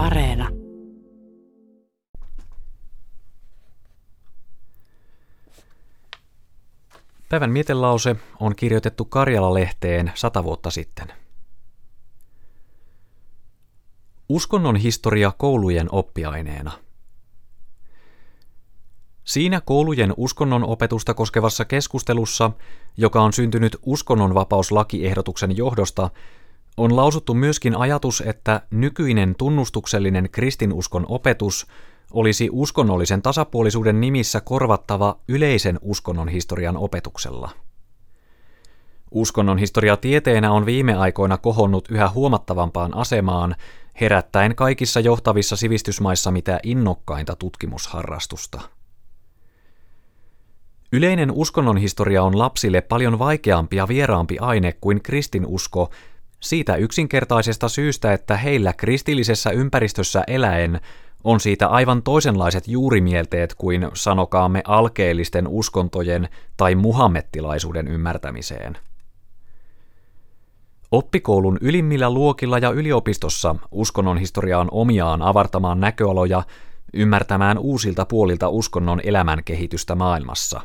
Areena. Päivän mietelause on kirjoitettu Karjala-lehteen sata vuotta sitten. Uskonnon historia koulujen oppiaineena. Siinä koulujen uskonnon opetusta koskevassa keskustelussa, joka on syntynyt uskonnonvapauslakiehdotuksen johdosta, on lausuttu myöskin ajatus, että nykyinen tunnustuksellinen kristinuskon opetus olisi uskonnollisen tasapuolisuuden nimissä korvattava yleisen uskonnon historian opetuksella. Uskonnon historia tieteenä on viime aikoina kohonnut yhä huomattavampaan asemaan, herättäen kaikissa johtavissa sivistysmaissa mitä innokkainta tutkimusharrastusta. Yleinen uskonnonhistoria on lapsille paljon vaikeampi ja vieraampi aine kuin kristinusko, siitä yksinkertaisesta syystä, että heillä kristillisessä ympäristössä eläen on siitä aivan toisenlaiset juurimielteet kuin sanokaamme alkeellisten uskontojen tai muhammettilaisuuden ymmärtämiseen. Oppikoulun ylimmillä luokilla ja yliopistossa uskonnon historia on omiaan avartamaan näköaloja, ymmärtämään uusilta puolilta uskonnon elämän kehitystä maailmassa.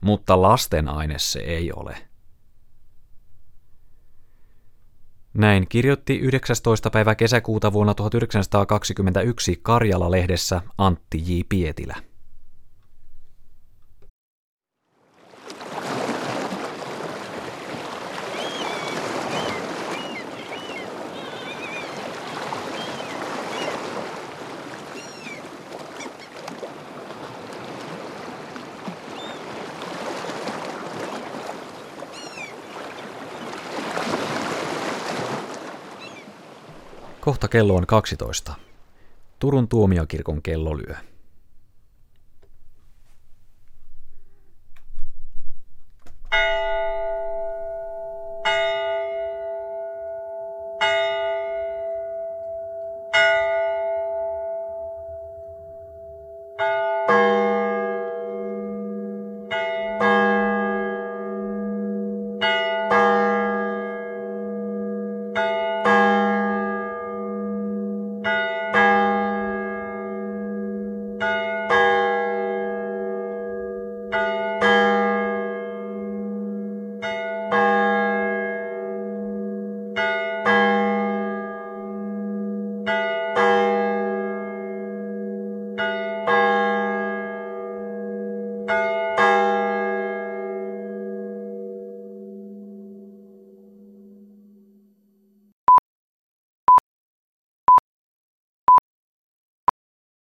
Mutta lasten aine se ei ole. Näin kirjoitti 19. päivä kesäkuuta vuonna 1921 Karjala-lehdessä Antti J. Pietilä. Kohta kello on 12. Turun tuomiokirkon kello lyö.